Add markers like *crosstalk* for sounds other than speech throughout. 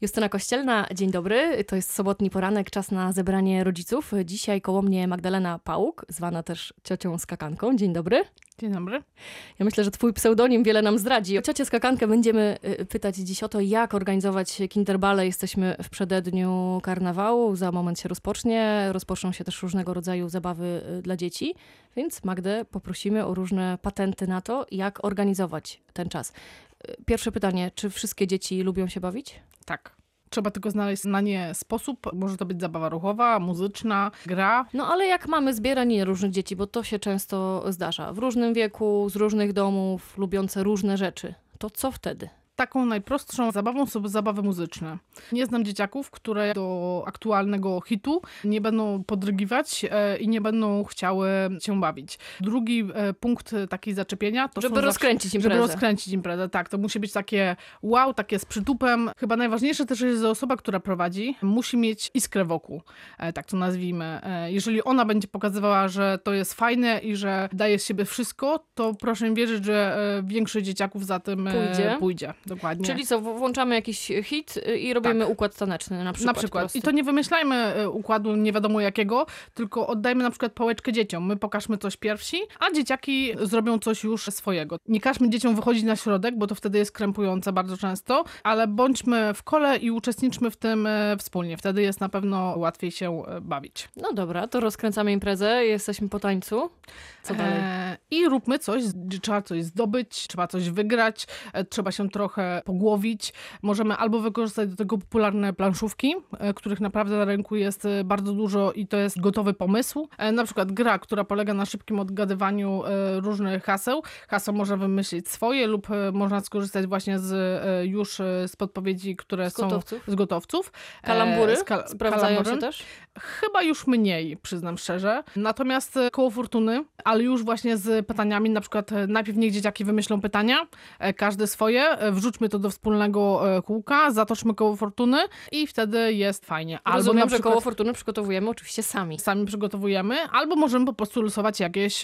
Justyna Kościelna, dzień dobry. To jest sobotni poranek, czas na zebranie rodziców. Dzisiaj koło mnie Magdalena Pałuk, zwana też ciocią skakanką. Dzień dobry. Dzień dobry. Ja myślę, że twój pseudonim wiele nam zdradzi. Ciocię skakankę będziemy y, pytać dziś o to, jak organizować kinderbale. Jesteśmy w przededniu karnawału, za moment się rozpocznie. Rozpoczną się też różnego rodzaju zabawy y, dla dzieci, więc Magdę poprosimy o różne patenty na to, jak organizować ten czas. Y, Pierwsze pytanie, czy wszystkie dzieci lubią się bawić? Tak. Trzeba tylko znaleźć na nie sposób. Może to być zabawa ruchowa, muzyczna, gra. No ale jak mamy zbieranie różnych dzieci, bo to się często zdarza, w różnym wieku, z różnych domów, lubiące różne rzeczy, to co wtedy? Taką najprostszą zabawą są zabawy muzyczne. Nie znam dzieciaków, które do aktualnego hitu nie będą podrygiwać e, i nie będą chciały się bawić. Drugi e, punkt takiej zaczepienia to Żeby są zawsze- rozkręcić imprezę. Żeby rozkręcić imprezę, tak. To musi być takie wow, takie z przytupem. Chyba najważniejsze też jest, że osoba, która prowadzi, musi mieć iskrę wokół, e, tak to nazwijmy. Jeżeli ona będzie pokazywała, że to jest fajne i że daje z siebie wszystko, to proszę mi wierzyć, że większość dzieciaków za tym Pójdzie? pójdzie. Dokładnie. Czyli co, włączamy jakiś hit y, i robimy układ taneczny na przykład. Tak. na przykład. I to nie wymyślajmy e, układu nie wiadomo jakiego, tylko oddajmy na przykład pałeczkę dzieciom. My pokażmy coś pierwsi, a dzieciaki zrobią coś już swojego. Nie każmy dzieciom wychodzić na środek, bo to wtedy jest krępujące bardzo często, ale bądźmy w kole i uczestniczmy w tym e, wspólnie. Wtedy jest na pewno łatwiej się e, bawić. No dobra, to rozkręcamy imprezę, jesteśmy po tańcu. Co dalej? E, I róbmy coś, trzeba coś zdobyć, trzeba coś wygrać, e, trzeba się trochę pogłowić. Możemy albo wykorzystać do tego popularne planszówki, e, których naprawdę na rynku jest e, bardzo dużo i to jest gotowy pomysł. E, Na przykład gra, która polega na szybkim odgadywaniu różnych haseł. Haseł można wymyślić swoje lub można skorzystać właśnie z już z podpowiedzi, które Z są gotowców? z gotowców. Kalambury z kal- sprawdzają się kalamburem. też? Chyba już mniej, przyznam szczerze. Natomiast koło fortuny, ale już właśnie z pytaniami, na przykład najpierw niech dzieciaki wymyślą pytania, każdy swoje, e, wrzućmy to do wspólnego e, kółka, zatoczmy koło fortuny i wtedy jest fajnie. Albo Rozumiem, na że przykład koło fortuny przygotowujemy oczywiście sami. sami przygotowujemy, albo możemy po prostu losować jakieś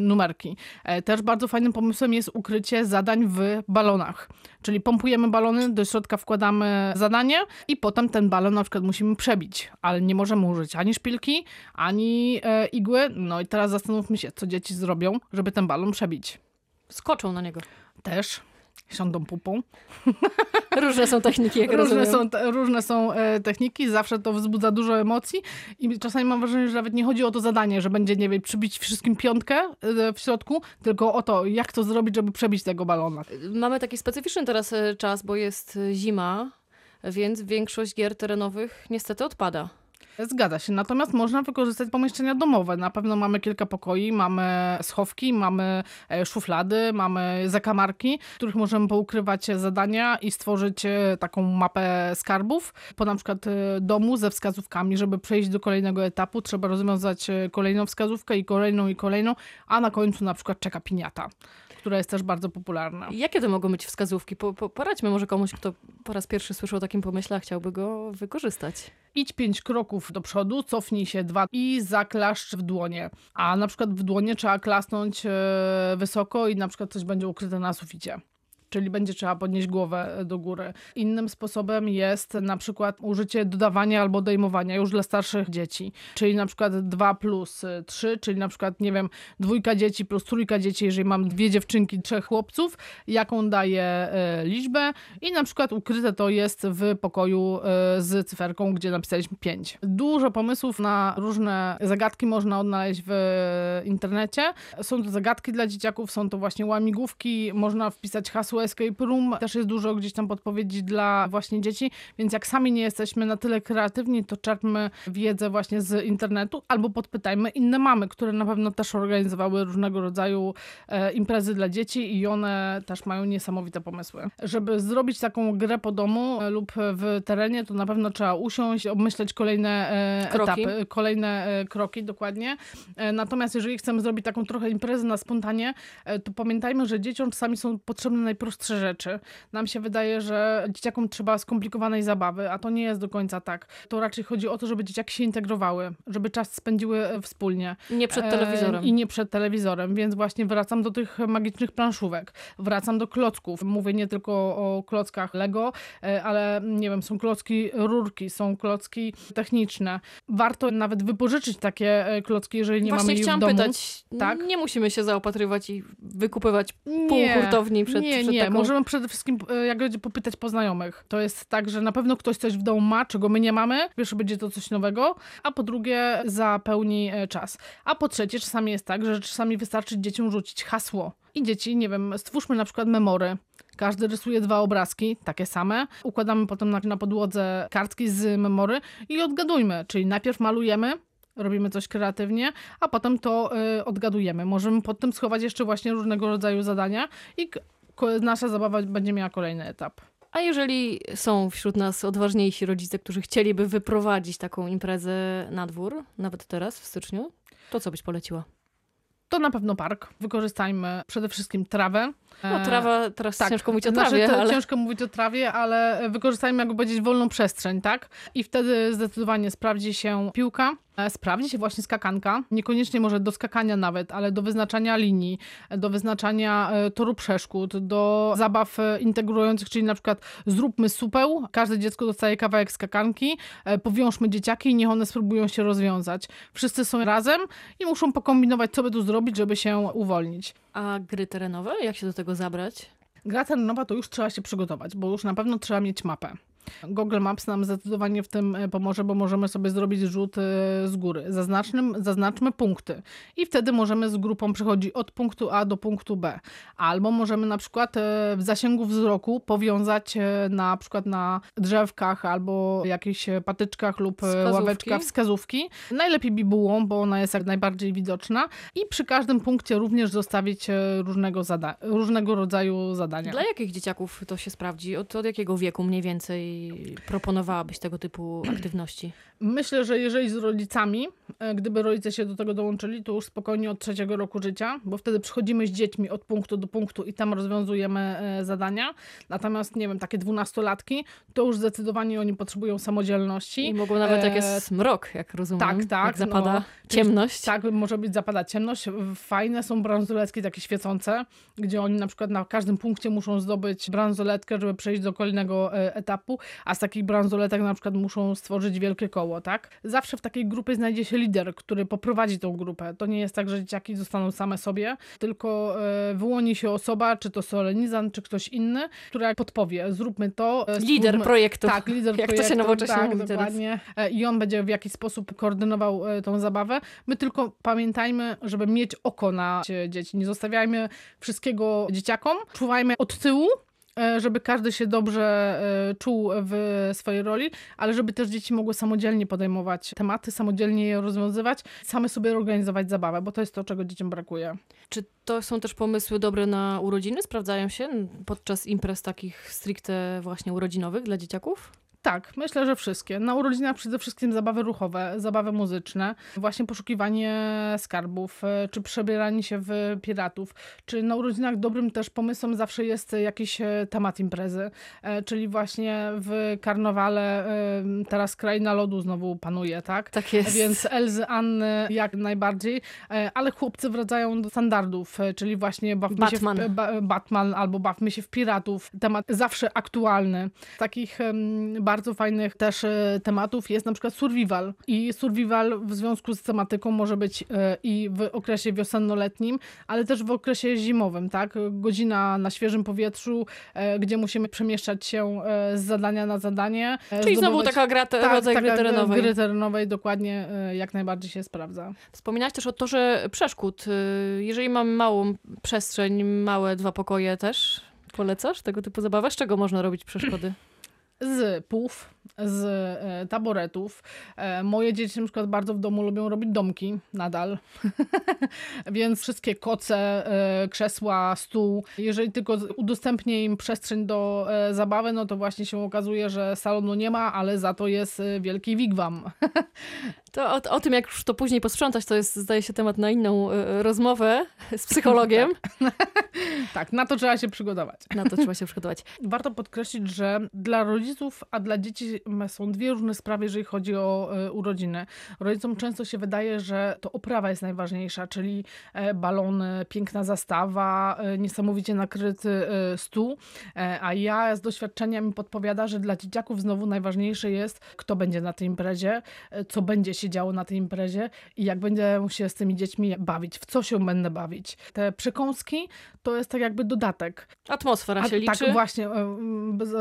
numerki. E, Też bardzo fajnym pomysłem jest ukrycie zadań w balonach. Czyli pompujemy balony, do środka wkładamy zadanie i potem ten balon na przykład musimy przebić, ale nie możemy użyć ani szpilki, ani e, igły. No i teraz zastanówmy się, co dzieci zrobią, żeby ten balon przebić. Skoczą na niego. Też siądą pupą. *laughs* Różne są techniki, jak Różne rozumiem. są, różne są e, techniki, zawsze to wzbudza dużo emocji i czasami mam wrażenie, że nawet nie chodzi o to zadanie, że będzie, nie wiem, przybić wszystkim piątkę e, w środku, tylko o to, jak to zrobić, żeby przebić tego balona. Mamy taki specyficzny teraz e, czas, bo jest zima, więc większość gier terenowych niestety odpada. Zgadza się, natomiast można wykorzystać pomieszczenia domowe. Na pewno mamy kilka pokoi, mamy schowki, mamy e, szuflady, mamy zakamarki, w których możemy poukrywać zadania i stworzyć e, taką mapę skarbów po na przykład e, domu ze wskazówkami. Żeby przejść do kolejnego etapu, trzeba rozwiązać kolejną wskazówkę i kolejną i kolejną, a na końcu na przykład czeka piniata, która jest też bardzo popularna. Jakie to mogą być wskazówki? Po, po, poradźmy może komuś, kto po raz pierwszy słyszał o takim pomyśle, a chciałby go wykorzystać. Idź pięć kroków do przodu, cofnij się dwa i zaklaszcz w dłonie. A na przykład w dłonie trzeba klasnąć e, wysoko i na przykład coś będzie ukryte na suficie. Czyli będzie trzeba podnieść głowę do góry. Innym sposobem jest na przykład użycie dodawania albo odejmowania już dla starszych dzieci. Czyli na przykład 2 plus 3, czyli na przykład, nie wiem, dwójka dzieci plus trójka dzieci, jeżeli mam dwie dziewczynki, trzech chłopców, jaką daję e, liczbę i na przykład ukryte to jest w pokoju e, z cyferką, gdzie napisaliśmy 5. Dużo pomysłów na różne zagadki można odnaleźć w internecie. Są to zagadki dla dzieciaków, są to właśnie łamigłówki, można wpisać hasło escape room, też jest dużo gdzieś tam podpowiedzi dla właśnie dzieci, więc jak sami nie jesteśmy na tyle kreatywni, to czerpmy wiedzę właśnie z internetu albo podpytajmy inne mamy, które na pewno też organizowały różnego rodzaju e, imprezy dla dzieci i one też mają niesamowite pomysły. Żeby zrobić taką grę po domu e, lub w terenie, to na pewno trzeba usiąść, obmyśleć kolejne e, Kroki. etapy, kolejne kroki, dokładnie. Natomiast jeżeli chcemy zrobić taką trochę imprezę na spontanie, to pamiętajmy, że dzieciom czasami są potrzebne najprostsze najprostsze rzeczy. Nam się wydaje, że dzieciakom trzeba skomplikowanej zabawy, a to nie jest do końca tak. To raczej chodzi o to, żeby dzieciaki się integrowały, żeby czas spędziły e, wspólnie. Nie przed telewizorem. E, I nie przed telewizorem, więc właśnie wracam do tych magicznych planszówek. Wracam do klocków. Mówię nie tylko o klockach Lego, e, ale nie wiem, są klocki rurki, są klocki techniczne. Warto nawet wypożyczyć takie klocki, jeżeli nie Właśnie mamy ich chciałam w domu. pytać, Tak? nie musimy się zaopatrywać i wykupywać pół Nie, hurtowni przed, nie, przed nie. taką... Możemy przede wszystkim, e, jak będzie, popytać po znajomych. To jest tak, że na pewno ktoś coś w domu ma, czego my nie mamy. Pierwsze będzie to coś nowego, a po drugie zapełni e, czas. A po trzecie, czasami jest tak, że czasami wystarczy dzieciom rzucić hasło. I dzieci, nie wiem, stwórzmy na przykład memory. Każdy rysuje dwa obrazki, takie same. Układamy potem na, na podłodze kartki z memory i odgadujmy. Czyli najpierw malujemy, robimy coś kreatywnie, a potem to y, odgadujemy. Możemy pod tym schować jeszcze właśnie różnego rodzaju zadania i nasza zabawa będzie miała kolejny etap. A jeżeli są wśród nas odważniejsi rodzice, którzy chcieliby wyprowadzić taką imprezę na dwór, nawet teraz, w styczniu, to co byś poleciła? To na pewno park. Wykorzystajmy przede wszystkim trawę. No trawa, teraz tak. ciężko mówić o Znaczy, trawie, to ale... Ciężko mówić o trawie, ale wykorzystajmy, jakby powiedzieć, wolną przestrzeń, tak? I wtedy zdecydowanie sprawdzi się piłka, sprawdzi się właśnie skakanka. Niekoniecznie może do skakania nawet, ale do wyznaczania linii, e, do wyznaczania e, toru przeszkód, do zabaw e, integrujących, czyli na przykład zróbmy supeł, każde dziecko dostaje kawałek skakanki, e, powiążmy dzieciaki i niech one spróbują się rozwiązać. Wszyscy są razem i muszą pokombinować, co by tu zrobić, żeby się uwolnić. A gry terenowe? Jak się do tego zabrać? Gra terenowa to już trzeba się przygotować, bo już na pewno trzeba mieć mapę. Google Maps nam zdecydowanie w tym e, pomoże, bo możemy sobie zrobić rzut e, z góry. Zaznaczmy, zaznaczmy punkty i wtedy możemy z grupą przechodzić od punktu A do punktu B. Albo możemy na przykład e, w zasięgu wzroku powiązać na przykład na drzewkach albo jakichś patyczkach lub Wskazówki. ławeczkach wskazówki. Najlepiej bibułą, bo ona jest jak najbardziej widoczna i przy każdym punkcie również zostawić różnego, różnego rodzaju zadania. Dla jakich dzieciaków to się sprawdzi? Od, od jakiego wieku mniej więcej proponowałabyś tego typu *clears throat* aktywności? Myślę, że jeżeli z rodzicami, e, gdyby rodzice się do tego dołączyli, to już spokojnie od trzeciego roku życia, bo wtedy przychodzimy z dziećmi od punktu do punktu i tam rozwiązujemy e, zadania. Natomiast, nie wiem, takie dwunastolatki, to już zdecydowanie oni potrzebują samodzielności. I mogą nawet jak E, jest mrok, jak rozumiem. tak, tak, Jak zapada no. ciemność. Tak, może być zapada ciemność. Fajne są bransoletki takie świecące, gdzie oni na przykład na każdym punkcie muszą zdobyć bransoletkę, żeby przejść do kolejnego etapu, a z takich bransoletek na przykład muszą stworzyć wielkie koło, tak? Zawsze w takiej grupie znajdzie się lider, który poprowadzi tą grupę. To nie jest tak, że dzieciaki zostaną same sobie, tylko e, wyłoni się osoba, czy to solenizant, czy ktoś inny, która podpowie, zróbmy to. e, Lider stwórzmy- projektu. tak, lider Jak to się projektu, nowocześnie tak, mówi teraz. dokładnie. E, I on będzie w jakiś sposób koordynował e, tą zabawę. My tylko pamiętajmy, żeby mieć oko na dzieci. Nie zostawiajmy wszystkiego dzieciakom. Czuwajmy od tyłu, żeby każdy się dobrze e, czuł w swojej roli, ale żeby też dzieci mogły samodzielnie podejmować tematy, samodzielnie je rozwiązywać, same sobie organizować zabawę, bo to jest to, czego dzieciom brakuje. Czy to są też pomysły dobre na urodziny? Sprawdzają się podczas imprez takich stricte właśnie urodzinowych dla dzieciaków? Tak, myślę, że wszystkie. Na urodzinach przede wszystkim zabawy ruchowe, zabawy muzyczne, właśnie poszukiwanie skarbów, e, czy przebieranie się w piratów, czy na urodzinach dobrym też pomysłem zawsze jest jakiś e, temat imprezy, e, czyli właśnie w karnawale teraz kraina lodu znowu panuje, tak? Tak jest. Więc Elzy, Anny jak najbardziej, ale chłopcy wracają do standardów, czyli właśnie bawmy Batman. się w ba, Batman albo bawmy się w piratów. Temat zawsze aktualny. Takich em, bardzo fajnych też e, tematów jest na przykład survival. I survival w związku z tematyką może być e, i w okresie wiosennoletnim, ale też w okresie zimowym, tak? Godzina na świeżym powietrzu, e, gdzie musimy przemieszczać się z zadania na zadanie. Czyli znowu zdobywać- taka gra, te, tak, rodzaj gry taka terenowej. Gry terenowej dokładnie jak najbardziej się sprawdza. Wspominałaś też o torze przeszkód. Jeżeli mamy małą przestrzeń, małe dwa pokoje też, polecasz tego typu zabawę? Z czego można robić przeszkody? Z pów, z e, taboretów. E, moje dzieci na przykład bardzo w domu lubią robić domki nadal. *laughs* Więc wszystkie koce, e, krzesła, stół. Jeżeli tylko udostępnię im przestrzeń do zabawy, no to właśnie się okazuje, że salonu nie ma, ale za to jest wielki wigwam. *laughs* To o, o tym, jak już to później posprzątać, to jest, zdaje się, temat na inną y, rozmowę z psychologiem. *laughs* Tak, na to trzeba się przygotować. Na to trzeba się przygotować. Warto podkreślić, że dla rodziców, a dla dzieci są dwie różne sprawy, jeżeli chodzi o e, urodziny. Rodzicom często się wydaje, że to oprawa jest najważniejsza, czyli e, balony, piękna zastawa, e, niesamowicie nakryty stół, a ja z doświadczenia mi podpowiada, że dla dzieciaków znowu najważniejsze jest, kto będzie na tej imprezie, co będzie się działo na tej imprezie i jak będę się z tymi dziećmi bawić, w co się będę bawić. Te przekąski to jest tak jakby dodatek. Atmosfera A, się liczy. Tak, właśnie,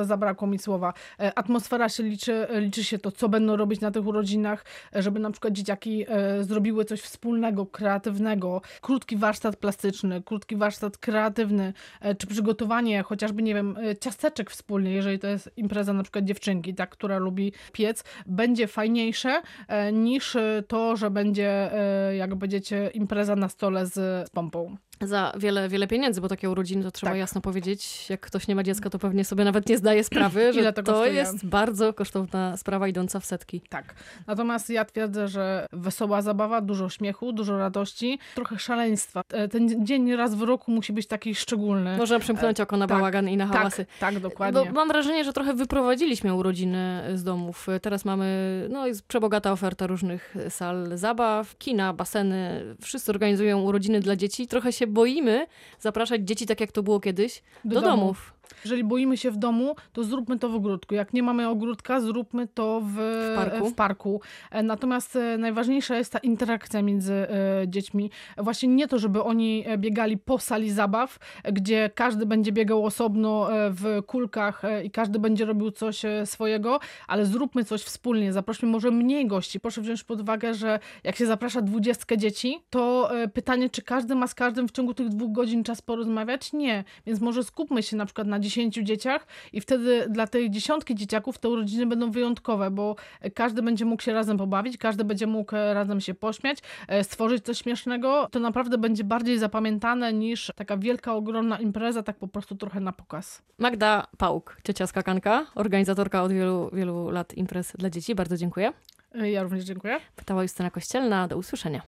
zabrakło mi słowa. Atmosfera się liczy, liczy się to, co będą robić na tych urodzinach, żeby na przykład dzieciaki e, zrobiły coś wspólnego, kreatywnego, krótki warsztat plastyczny, krótki warsztat kreatywny, e, czy przygotowanie chociażby, nie wiem, e, ciasteczek wspólnie, jeżeli to jest impreza na przykład dziewczynki, tak, która lubi piec, będzie fajniejsze niż to, że będzie, jak będziecie, impreza na stole z pompą. Za wiele, wiele pieniędzy, bo takie urodziny to trzeba Tak. jasno powiedzieć. Jak ktoś nie ma dziecka, to pewnie sobie nawet nie zdaje sprawy, *laughs* że to kosztuje? jest bardzo kosztowna sprawa idąca w setki. Tak. Natomiast ja twierdzę, że wesoła zabawa, dużo śmiechu, dużo radości, trochę szaleństwa. E, Ten dzień raz w roku musi być taki szczególny. Można przymknąć oko na tak, bałagan i na tak, hałasy. tak, dokładnie. Bo mam wrażenie, że trochę wyprowadziliśmy urodziny z domów. Teraz mamy no, jest przebogata oferta różnych sal zabaw, kina, baseny. Wszyscy organizują urodziny dla dzieci. Trochę się boimy zapraszać dzieci, tak jak to było kiedyś, do, domu. domów. Jeżeli boimy się w domu, to zróbmy to w ogródku. Jak nie mamy ogródka, zróbmy to w, W parku. w parku. E, Natomiast e, najważniejsza jest ta interakcja między e, dziećmi. Właśnie nie to, żeby oni biegali po sali zabaw, gdzie każdy będzie biegał osobno w kulkach i każdy będzie robił coś swojego, ale zróbmy coś wspólnie. Zaprośmy może mniej gości. Proszę wziąć pod uwagę, że jak się zaprasza dwudziestkę dzieci, to pytanie, czy każdy ma z każdym w ciągu tych dwóch godzin czas porozmawiać? Nie. Więc może skupmy się na przykład na dziesięciu dzieciach i wtedy dla tej dziesiątki dzieciaków te urodziny będą wyjątkowe, bo każdy będzie mógł się razem pobawić, każdy będzie mógł e, razem się pośmiać, e, stworzyć coś śmiesznego. To naprawdę będzie bardziej zapamiętane niż taka wielka, ogromna impreza, tak po prostu trochę na pokaz. Magda Pałk, ciocia skakanka, organizatorka od wielu, wielu lat imprez dla dzieci. Bardzo dziękuję. E, Ja również dziękuję. Pytała Justyna Kościelna. Do usłyszenia.